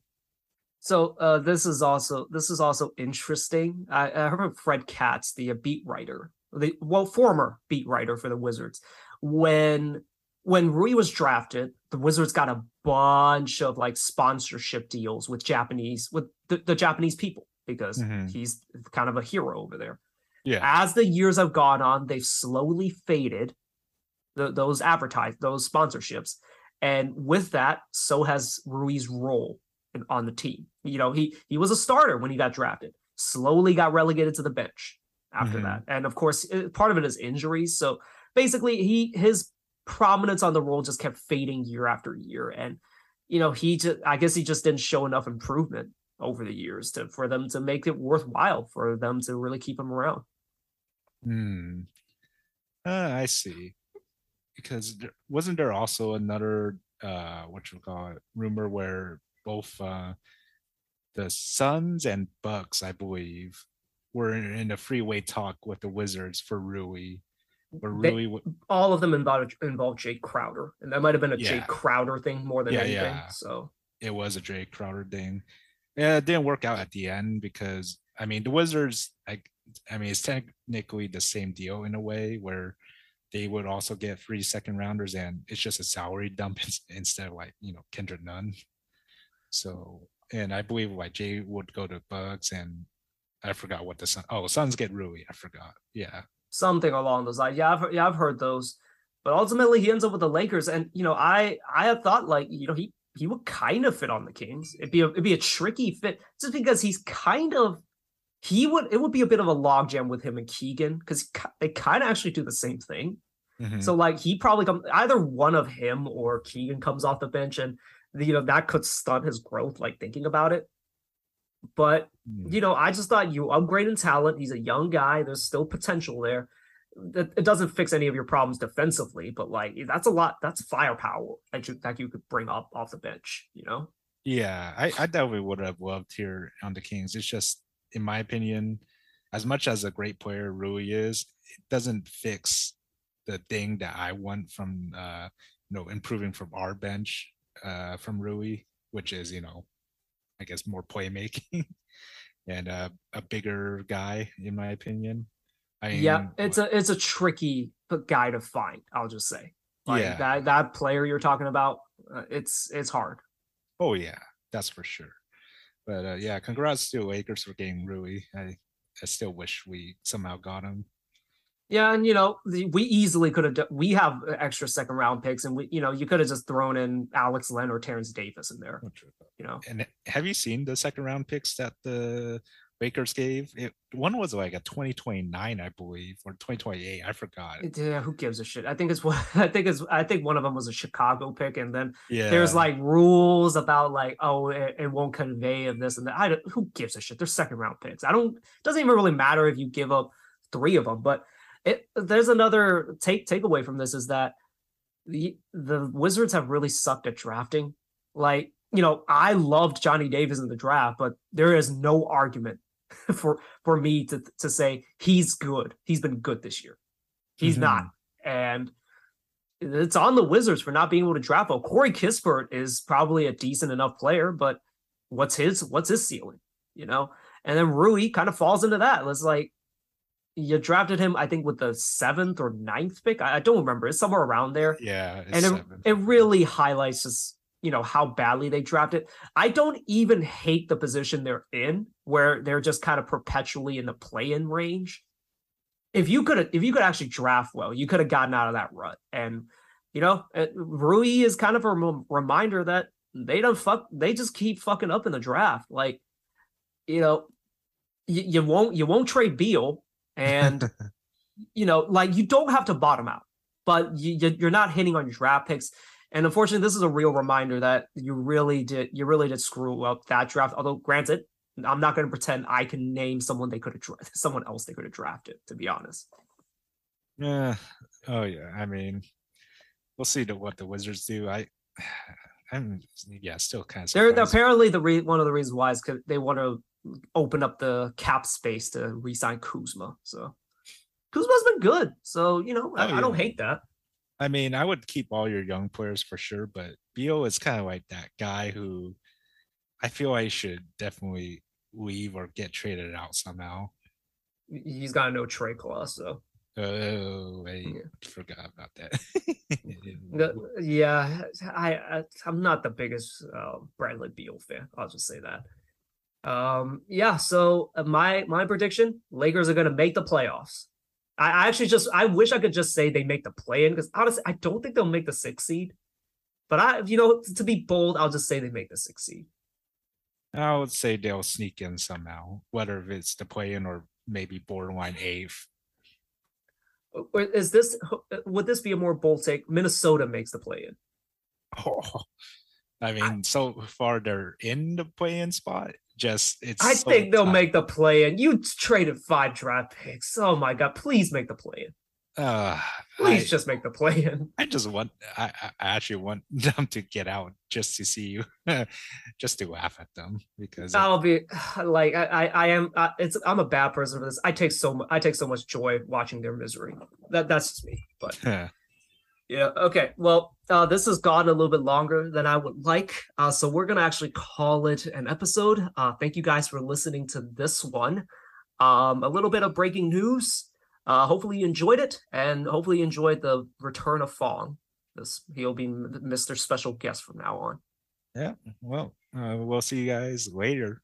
So uh, this is also this is also interesting. I, I heard from Fred Katz, the beat writer the well former beat writer for the Wizards. When when Rui was drafted, the Wizards got a bunch of like sponsorship deals with Japanese with the, the Japanese people because mm-hmm. he's kind of a hero over there. Yeah. As the years have gone on, they've slowly faded the, those advertise those sponsorships, and with that, so has Rui's role in, on the team. You know, he he was a starter when he got drafted. Slowly got relegated to the bench after mm-hmm. that. And of course, part of it is injuries. So basically, he his prominence on the role just kept fading year after year. And you know, he just I guess he just didn't show enough improvement over the years to for them to make it worthwhile for them to really keep him around. Hmm. Uh, I see. Because there, wasn't there also another uh what you call it rumor where both uh the Suns and Bucks, I believe, were in a freeway talk with the Wizards for Rui. Where Rui they, all of them involved involved Jae Crowder, and that might have been a yeah. Jae Crowder thing more than yeah, anything. Yeah. So it was a Jae Crowder thing. Yeah, it didn't work out at the end because I mean the Wizards. I I mean it's technically the same deal in a way where they would also get three second rounders and it's just a salary dump instead of like you know Kendrick Nunn. So and I believe like Jae would go to Bucks and I forgot what the sun. Oh, Suns get Rui. I forgot. Yeah, something along those lines. Yeah, I've heard, yeah I've heard those. But ultimately, he ends up with the Lakers, and you know, I I had thought like you know he he would kind of fit on the Kings. It'd be a, it'd be a tricky fit just because he's kind of he would it would be a bit of a logjam with him and Keegan because they kind of actually do the same thing. Mm-hmm. So like he probably come either one of him or Keegan comes off the bench and you know that could stunt his growth like thinking about it. But mm. you know, I just thought you upgrade in talent. He's a young guy. There's still potential there. That It doesn't fix any of your problems defensively, but like that's a lot. That's firepower that you that you could bring up off the bench. You know. Yeah, I, I definitely would have loved here on the Kings. It's just, in my opinion, as much as a great player Rui is, it doesn't fix the thing that I want from uh, you know improving from our bench uh, from Rui, which is you know I guess more playmaking and uh, a bigger guy, in my opinion. I mean, yeah, it's a it's a tricky guy to find. I'll just say, like yeah. that that player you're talking about, uh, it's it's hard. Oh yeah, that's for sure. But uh, yeah, congrats to Lakers for getting Rui. I I still wish we somehow got him. Yeah, and you know, we easily could have. We have uh, extra second round picks, and we, you know, you could have just thrown in Alex Len or Terence Davis in there. You know, and have you seen the second round picks that the Lakers gave? It, one was like a 2029, I believe, or 2028. I forgot. Yeah, who gives a shit? I think it's what I think it's. I think one of them was a Chicago pick, and then yeah. there's like rules about like, oh, it, it won't convey of this and that. I don't, who gives a shit? They're second round picks. I don't. It doesn't even really matter if you give up three of them, but it, there's another take takeaway from this is that the the Wizards have really sucked at drafting. Like, you know, I loved Johnny Davis in the draft, but there is no argument for for me to to say he's good. He's been good this year. He's mm-hmm. not. And it's on the Wizards for not being able to draft well. Corey Kispert is probably a decent enough player, but what's his what's his ceiling? You know? And then Rui kind of falls into that. It's like you drafted him, I think, with the seventh or ninth pick. I, I don't remember. It's somewhere around there. Yeah. And it, it really highlights just, you know, how badly they drafted. I don't even hate the position they're in, where they're just kind of perpetually in the play-in range. If you could if you could actually draft well, you could have gotten out of that rut. And you know, Rui is kind of a reminder that they don't fuck they just keep fucking up in the draft. Like, you know, you, you won't you won't trade Beal and you know, like you don't have to bottom out, but you, you're not hitting on your draft picks. And unfortunately, this is a real reminder that you really did you really did screw up that draft. Although, granted, I'm not going to pretend I can name someone they could have dra- someone else they could have drafted. To be honest. Yeah. Oh yeah. I mean, we'll see to what the Wizards do. I. I'm yeah, still kind of. They're apparently the re- one of the reasons why is because they want to open up the cap space to re-sign Kuzma. So Kuzma's been good. So, you know, I, oh, yeah. I, don't hate that. I mean, I would keep all your young players for sure, but Beal is kind of like that guy who I feel I should definitely leave or get traded out somehow. He's got no trade clause, so. Oh, I yeah. forgot about that. yeah, I, I am not the biggest uh, Bradley Beal fan. I'll just say that. Um, yeah. So uh, my my prediction: Lakers are going to make the playoffs. I, I actually just I wish I could just say they make the play in because honestly, I don't think they'll make the sixth seed. But I, you know, to be bold, I'll just say they make the sixth seed. I would say they'll sneak in somehow, whether it's the play in or maybe borderline eighth. Is this uh, would this be a more bold take? Minnesota makes the play in. Oh, I mean, I, so far they're in the play-in spot. Just it's. I so think they'll make the play-in. You traded five draft picks. Oh my god! Please make the play-in. Uh, Please I, just make the play-in. I just want. I, I actually want them to get out just to see you, just to laugh at them because I'll be like I I am. Uh, it's I'm a bad person for this. I take so much, I take so much joy watching their misery. That that's just me. But Yeah. Okay. Well, uh, this has gone a little bit longer than I would like, uh, so we're gonna actually call it an episode. Uh, thank you guys for listening to this one. Um, a little bit of breaking news. Uh, hopefully you enjoyed it, and hopefully you enjoyed the return of Fong. This he'll be Mr. Special Guest from now on. Yeah. Well, uh, we'll see you guys later.